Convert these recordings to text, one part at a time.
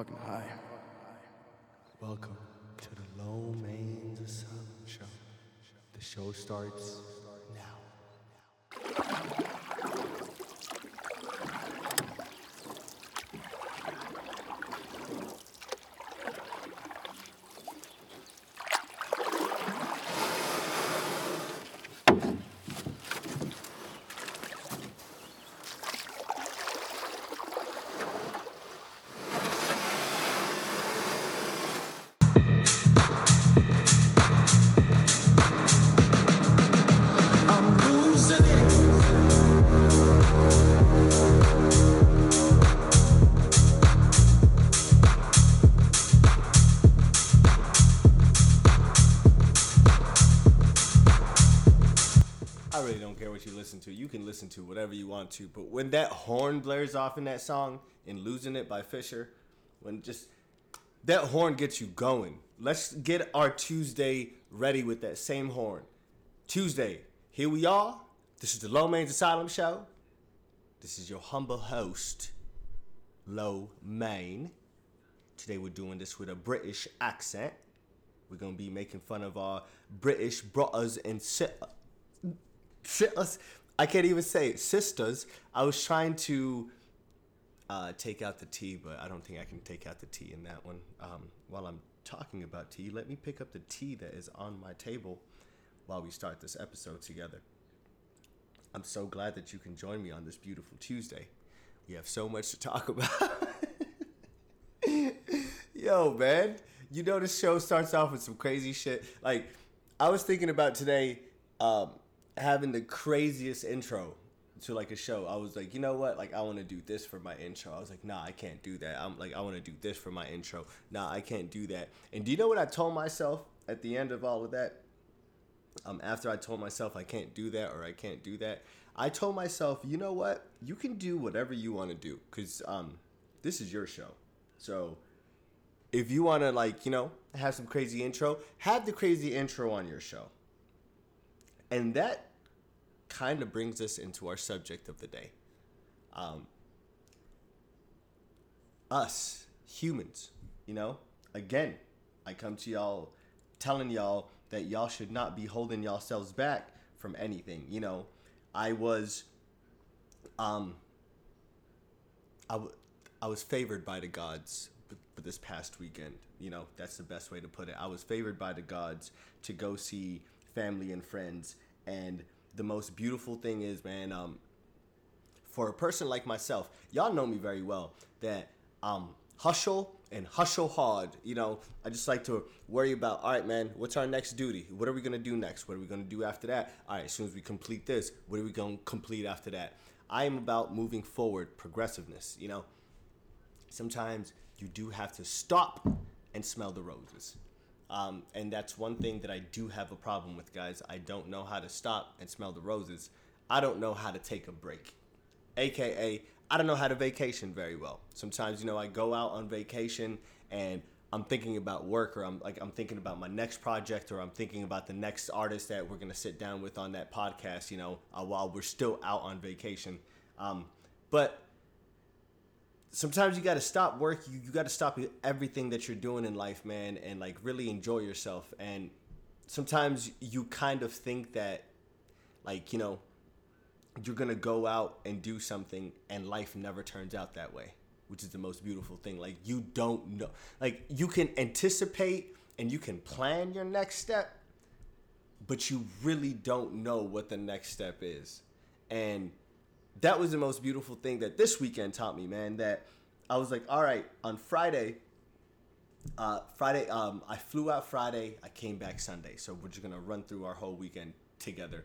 fucking high. Welcome to the Low Mains Asylum Show. The show starts now. Listen to. You can listen to whatever you want to. But when that horn blares off in that song and Losing It by Fisher, when just that horn gets you going. Let's get our Tuesday ready with that same horn. Tuesday, here we are. This is the Low Mains Asylum Show. This is your humble host, Low Main. Today we're doing this with a British accent. We're gonna be making fun of our British brothers and sisters. I can't even say sisters. I was trying to uh, take out the T, but I don't think I can take out the T in that one. Um, while I'm talking about tea, let me pick up the tea that is on my table while we start this episode together. I'm so glad that you can join me on this beautiful Tuesday. We have so much to talk about. Yo, man, you know the show starts off with some crazy shit. Like, I was thinking about today um, having the craziest intro to like a show. I was like, you know what? Like, I want to do this for my intro. I was like, nah, I can't do that. I'm like, I want to do this for my intro. Nah, I can't do that. And do you know what I told myself at the end of all of that? um, after I told myself I can't do that or I can't do that, I told myself, you know what? You can do whatever you want to do because um, this is your show. So if you want to, like, you know, have some crazy intro, have the crazy intro on your show. And that kind of brings us into our subject of the day. Um, us, humans, you know? Again, I come to y'all telling y'all that y'all should not be holding yourselves back from anything. You know, I was, um, I, w- I was favored by the gods for this past weekend. You know, that's the best way to put it. I was favored by the gods to go see family and friends. And the most beautiful thing is, man, um, for a person like myself, y'all know me very well that um hustle and hustle hard. You know, I just like to worry about, all right, man, what's our next duty? What are we gonna do next? What are we gonna do after that? All right, as soon as we complete this, what are we gonna complete after that? I am about moving forward, progressiveness. You know, sometimes you do have to stop and smell the roses. Um, and that's one thing that I do have a problem with, guys. I don't know how to stop and smell the roses. I don't know how to take a break. AKA, I don't know how to vacation very well. Sometimes, you know, I go out on vacation and I'm thinking about work or I'm like I'm thinking about my next project or I'm thinking about the next artist that we're gonna sit down with on that podcast, you know, uh, while we're still out on vacation. Um, but sometimes you got to stop work. You, you got to stop everything that you're doing in life, man, and like really enjoy yourself. And sometimes you kind of think that, like, you know, you're going to go out and do something and life never turns out that way, which is the most beautiful thing. Like, you don't know. Like, you can anticipate and you can plan your next step, but you really don't know what the next step is. And that was the most beautiful thing that this weekend taught me, man. That I was like, all right, on Friday, uh, Friday, um, I flew out Friday, I came back Sunday. So we're just gonna run through our whole weekend together.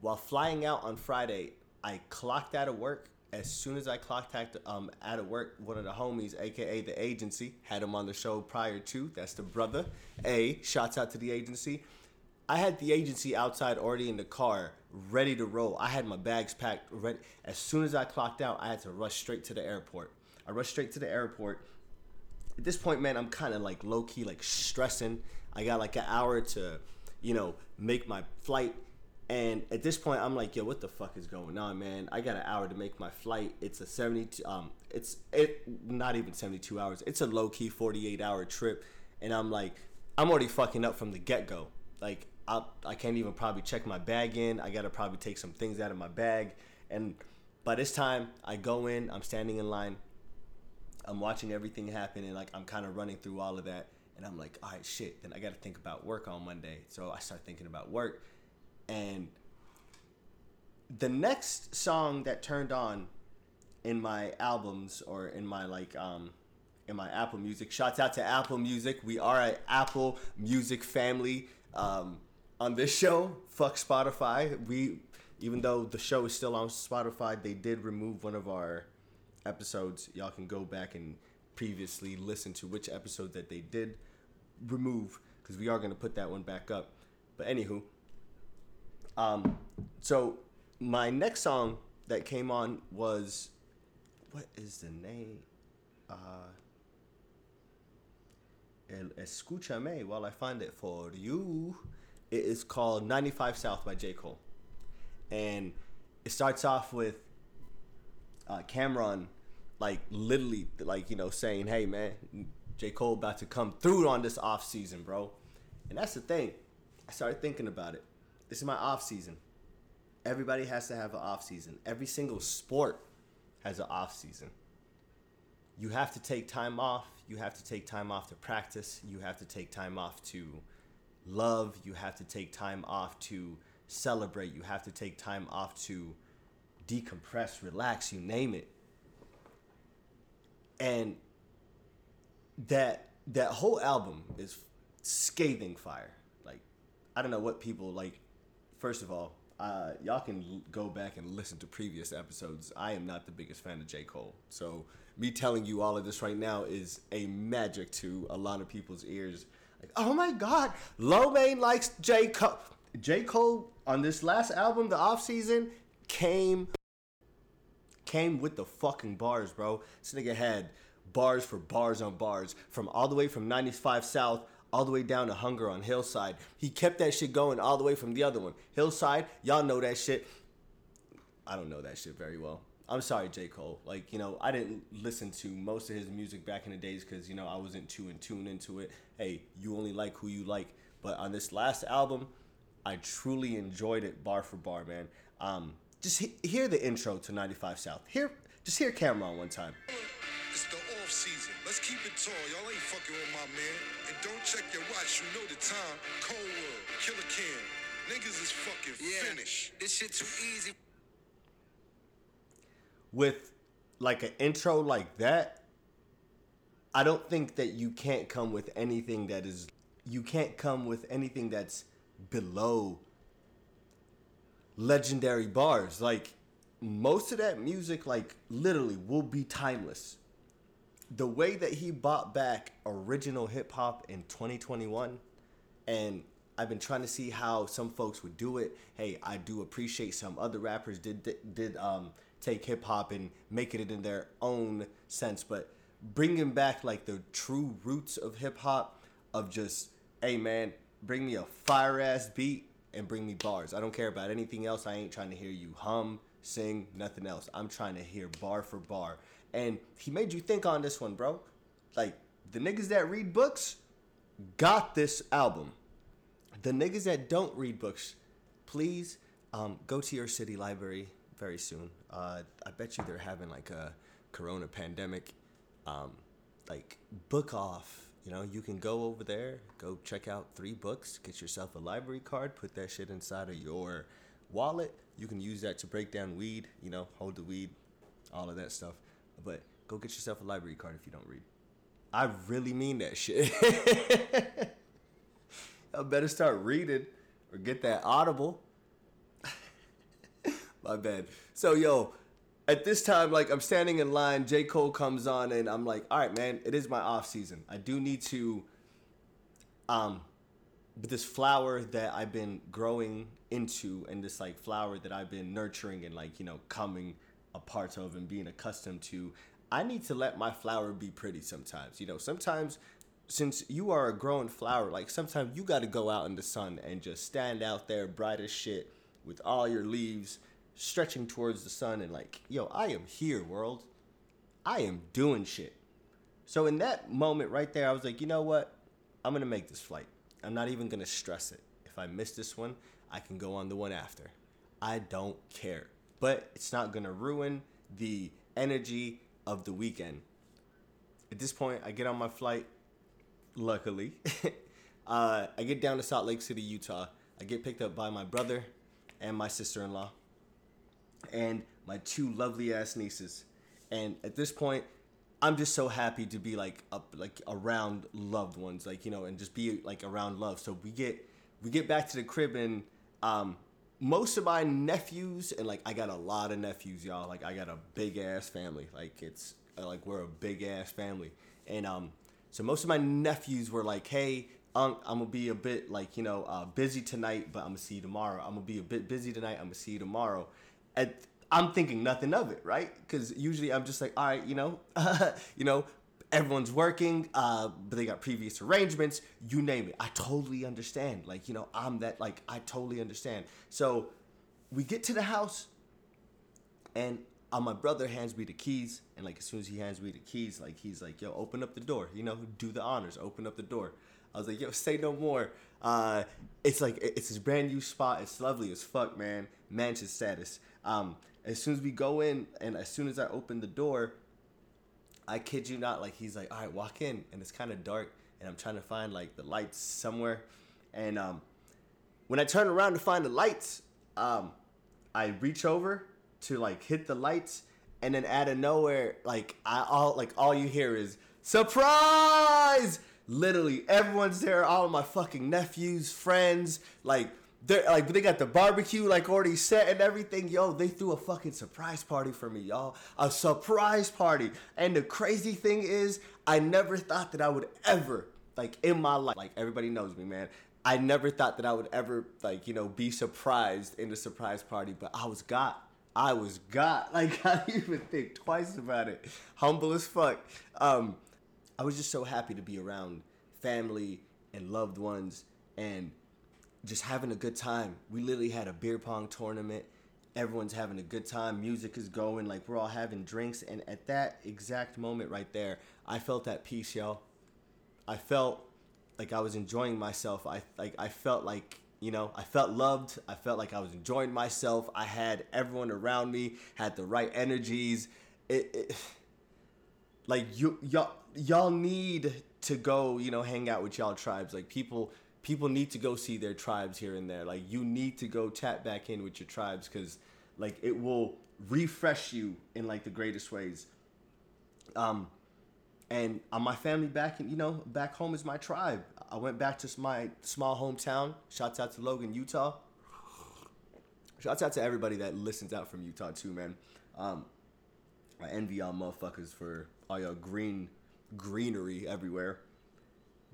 While flying out on Friday, I clocked out of work. As soon as I clocked out, um, out of work, one of the homies, aka the agency, had him on the show prior to. That's the brother. A shouts out to the agency. I had the agency outside already in the car, ready to roll. I had my bags packed, ready. As soon as I clocked out, I had to rush straight to the airport. I rushed straight to the airport. At this point, man, I'm kind of like low key, like stressing. I got like an hour to, you know, make my flight. And at this point, I'm like, yo, what the fuck is going on, man? I got an hour to make my flight. It's a 72, um, it's it not even 72 hours. It's a low key 48 hour trip, and I'm like, I'm already fucking up from the get go. Like, I I can't even probably check my bag in. I gotta probably take some things out of my bag, and by this time, I go in. I'm standing in line. I'm watching everything happen, and like I'm kind of running through all of that, and I'm like, all right, shit. Then I got to think about work on Monday. So I start thinking about work, and the next song that turned on in my albums or in my like um in my Apple Music. Shouts out to Apple Music. We are an Apple Music family. Um, on this show, fuck Spotify. We even though the show is still on Spotify, they did remove one of our episodes. Y'all can go back and previously listen to which episode that they did remove because we are going to put that one back up. But anywho, um, so my next song that came on was what is the name? Uh, El Escúchame while I find it for you. It is called 95 South by J. Cole. And it starts off with uh, Cam'ron, like literally, like, you know, saying, hey, man, J. Cole about to come through on this off season, bro. And that's the thing. I started thinking about it. This is my off season. Everybody has to have an off season. Every single sport has an off season. You have to take time off. You have to take time off to practice. You have to take time off to love. You have to take time off to celebrate. You have to take time off to decompress, relax, you name it. And that that whole album is scathing fire. Like I don't know what people like first of all, uh, y'all can go back and listen to previous episodes. I am not the biggest fan of J. Cole. So me telling you all of this right now is a magic to a lot of people's ears. Oh my God, Lomain likes J. Cole. J. Cole on this last album, the off season, came came with the fucking bars, bro. This nigga had bars for bars on bars from all the way from 95 South all the way down to Hunger on Hillside. He kept that shit going all the way from the other one. Hillside, y'all know that shit. I don't know that shit very well. I'm sorry, J. Cole. Like, you know, I didn't listen to most of his music back in the days because, you know, I wasn't too in tune into it. Hey, you only like who you like. But on this last album, I truly enjoyed it bar for bar, man. Um, just he- hear the intro to 95 South. Hear, just hear Cam'ron one time. It's the off season. Let's keep it tall. Y'all ain't fucking with my man. And don't check your watch. You know the time. Cole World, Killa Cam. Niggas is fucking Yeah, finished. this shit too easy. With like an intro like that, I don't think that you can't come with anything that is you can't come with anything that's below legendary bars. Like most of that music like literally will be timeless. The way that he brought back original hip hop in 2021 and I've been trying to see how some folks would do it. Hey, I do appreciate some other rappers did, did um, take hip hop and make it in their own sense, but bringing back like the true roots of hip hop of just, hey man, bring me a fire ass beat and bring me bars. I don't care about anything else. I ain't trying to hear you hum, sing, nothing else. I'm trying to hear bar for bar. And he made you think on this one, bro. Like the niggas that read books got this album the niggas that don't read books, please um, go to your city library very soon. Uh, I bet you they're having like a corona pandemic, um, like book off. You know, you can go over there, go check out three books, get yourself a library card, put that shit inside of your wallet. You can use that to break down weed, you know, hold the weed, all of that stuff. But go get yourself a library card if you don't read. I really mean that shit. I better start reading or get that Audible. My bad. So yo, at this time, like I'm standing in line, J. Cole comes on and I'm like, all right, man, it is my off season. I do need to um this flower that I've been growing into and this like flower that I've been nurturing and like, you know, coming a part of and being accustomed to, I need to let my flower be pretty sometimes. You know, sometimes since you are a growing flower, like sometimes you got to go out in the sun and just stand out there bright as shit with all your leaves stretching towards the sun and like, yo, I am here, world. I am doing shit. So in that moment right there, I was like, you know what? I'm gonna make this flight. I'm not even gonna stress it. If I miss this one, I can go on the one after. I don't care. But it's not gonna ruin the energy of the weekend. At this point, I get on my flight, luckily. uh, I get down to Salt Lake City, Utah. I get picked up by my brother and my sister in law and my two lovely ass nieces. And at this point, I'm just so happy to be like up like around loved ones, like you know, and just be like around love. So we get we get back to the crib and um, most of my nephews and like I got a lot of nephews, y'all. Like I got a big ass family. Like it's like we're a big ass family, and um, so most of my nephews were like, hey. I'm gonna be a bit like you know uh, busy tonight, but I'm gonna see you tomorrow. I'm gonna be a bit busy tonight. I'm gonna see you tomorrow. At I'm thinking nothing of it, right? Because usually I'm just like, all right, you know, you know, everyone's working, uh, but they got previous arrangements. You name it. I totally understand. Like, you know, I'm that. Like, I totally understand. So we get to the house, and uh, my brother hands me the keys, and like as soon as he hands me the keys, like he's like, "Yo, open up the door. You know, do the honors. Open up the door." I was like, "Yo, say no more." Uh, it's like it's his brand new spot. It's lovely as fuck, man. Mansion status. Um, as soon as we go in and as soon as I open the door, I kid you not, like he's like, all right, walk in, and it's kind of dark, and I'm trying to find like the lights somewhere, and um, when I turn around to find the lights, um, I reach over to like hit the lights, and then out of nowhere, like I all like all you hear is surprise. Literally, everyone's there. All of my fucking nephews, friends, like they're like they got the barbecue like already set and everything. Yo, they threw a fucking surprise party for me, y'all. A surprise party. And the crazy thing is, I never thought that I would ever like in my life. Like everybody knows me, man. I never thought that I would ever like you know be surprised in the surprise party, but I was got. I was got. Like I didn't even think twice about it. Humble as fuck. Um, I was just so happy to be around family and loved ones and just having a good time. We literally had a beer pong tournament. Everyone's having a good time. Music is going. Like we're all having drinks. And at that exact moment right there, I felt that peace, yo. I felt like I was enjoying myself. I like I felt like you know I felt loved. I felt like I was enjoying myself. I had everyone around me had the right energies. It, it like you y'all y'all need to go you know hang out with y'all tribes. Like people people need to go see their tribes here and there. Like you need to go tap back in with your tribes because like it will refresh you in like the greatest ways. Um, and uh, my family back in you know back home is my tribe. I went back to my small hometown. Shouts out to Logan, Utah. Shouts out to everybody that listens out from Utah too, man. Um, I envy y'all motherfuckers for all your green greenery everywhere.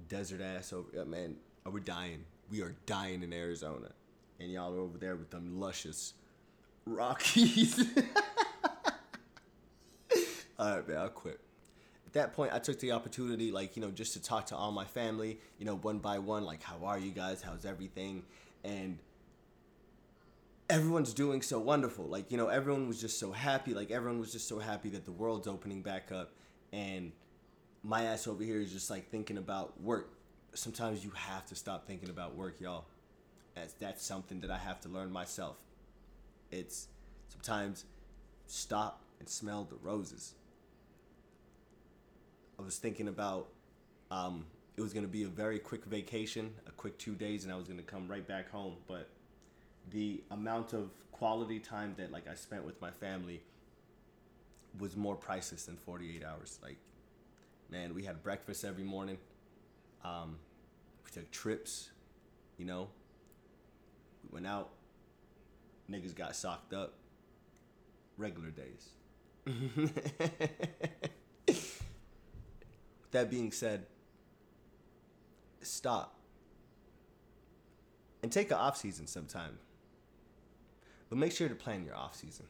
Desert ass over, man. Are we dying? We are dying in Arizona, and y'all are over there with them luscious Rockies. all right, man. I'll quit. At that point, I took the opportunity, like you know, just to talk to all my family, you know, one by one, like, how are you guys? How's everything? And everyone's doing so wonderful. Like, you know, everyone was just so happy. Like, everyone was just so happy that the world's opening back up. And my ass over here is just like thinking about work. Sometimes you have to stop thinking about work, y'all. That's, that's something that I have to learn myself. It's sometimes stop and smell the roses. I was thinking about um, it was going to be a very quick vacation, a quick two days, and I was going to come right back home. But the amount of quality time that like I spent with my family was more priceless than 48 hours. Like, man, we had breakfast every morning. Um, we took trips, you know. We went out. Niggas got socked up. Regular days. that being said, stop and take an off season sometime. But make sure to plan your off season.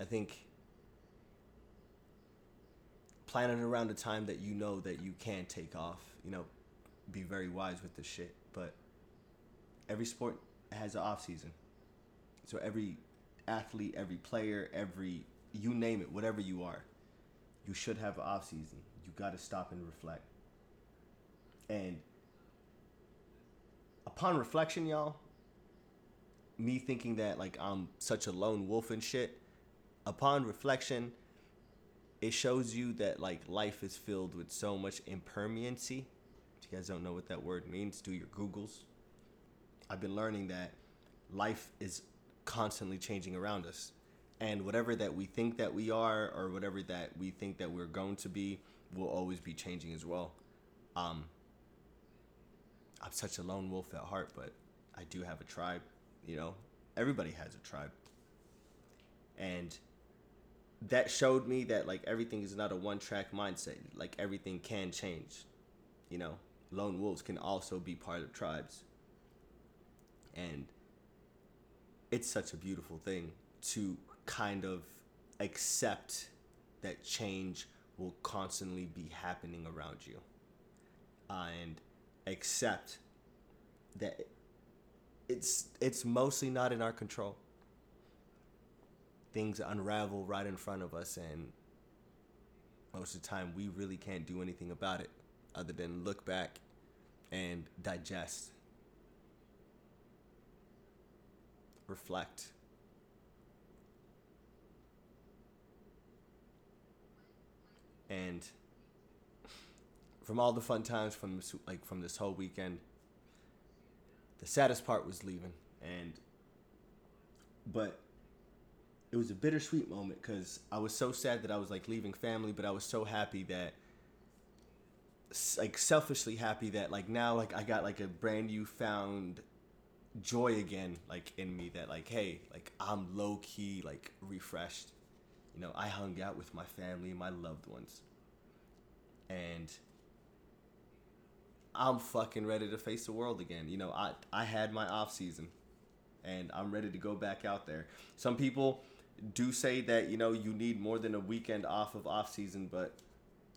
I think plan it around a time that you know that you can take off. You know, be very wise with this shit. But every sport has an off season. So every athlete, every player, every you name it, whatever you are, you should have an off season. You got to stop and reflect. And upon reflection, y'all, me thinking that like I'm such a lone wolf and shit, upon reflection, it shows you that like life is filled with so much impermanency. If you guys don't know what that word means, do your Googles. I've been learning that life is constantly changing around us. And whatever that we think that we are or whatever that we think that we're going to be will always be changing as well. Um, I'm such a lone wolf at heart, but I do have a tribe, you know. Everybody has a tribe. And that showed me that like everything is not a one track mindset. Like everything can change. You know, lone wolves can also be part of tribes. And it's such a beautiful thing to kind of accept that change will constantly be happening around you. And accept that it's it's mostly not in our control things unravel right in front of us and most of the time we really can't do anything about it other than look back and digest reflect. And from all the fun times from this, like from this whole weekend the saddest part was leaving and but it was a bittersweet moment because I was so sad that I was like leaving family, but I was so happy that like selfishly happy that like now like I got like a brand new found joy again like in me that like hey like I'm low key like refreshed. You know, I hung out with my family and my loved ones. And I'm fucking ready to face the world again. You know, I I had my off season and I'm ready to go back out there. Some people do say that you know you need more than a weekend off of off season, but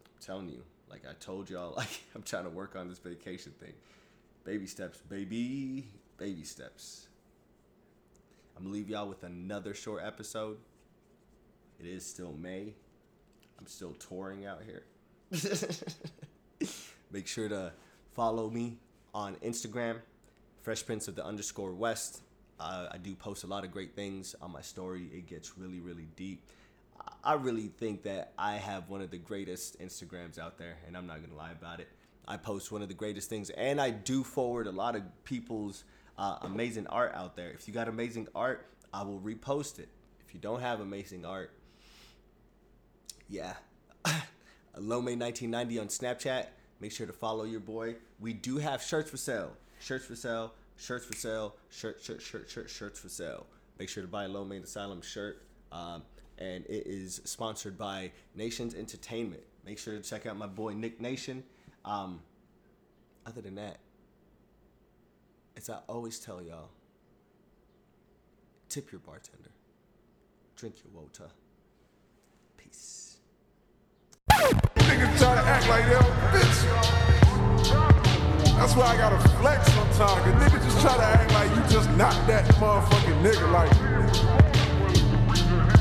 I'm telling you, like I told y'all, like I'm trying to work on this vacation thing. Baby steps, baby, baby steps. I'm gonna leave y'all with another short episode. It is still May. I'm still touring out here. Make sure to follow me on Instagram, Fresh Prince of the underscore West. Uh, I do post a lot of great things on my story. It gets really, really deep. I really think that I have one of the greatest Instagrams out there, and I'm not gonna lie about it. I post one of the greatest things, and I do forward a lot of people's uh, amazing art out there. If you got amazing art, I will repost it. If you don't have amazing art, yeah, Lomay1990 on Snapchat. Make sure to follow your boy. We do have shirts for sale. Shirts for sale shirts for sale, shirt, shirt, shirt, shirt, shirts for sale. Make sure to buy a Low Main Asylum shirt. Um, and it is sponsored by Nations Entertainment. Make sure to check out my boy Nick Nation. Um, other than that, as I always tell y'all, tip your bartender, drink your water. Peace. That's why I gotta flex sometimes. Cause niggas just try to act like you just not that motherfucking nigga. Like,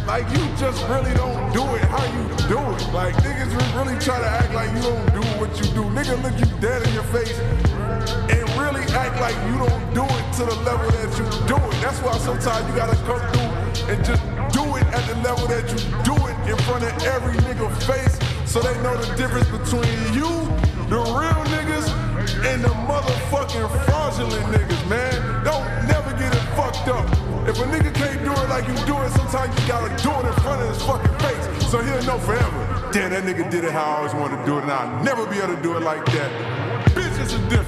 like you just really don't do it how you do it. Like niggas really try to act like you don't do what you do. Nigga look you dead in your face and really act like you don't do it to the level that you do it. That's why sometimes you gotta come through and just do it at the level that you do it in front of every nigga face so they know the difference between you, the real niggas, and the motherfucking fraudulent niggas, man. Don't never get it fucked up. If a nigga can't do it like you do it, sometimes you gotta do it in front of his fucking face. So he'll know forever. Damn, that nigga did it how I always wanted to do it, and I'll never be able to do it like that. Bitch, it's a difference.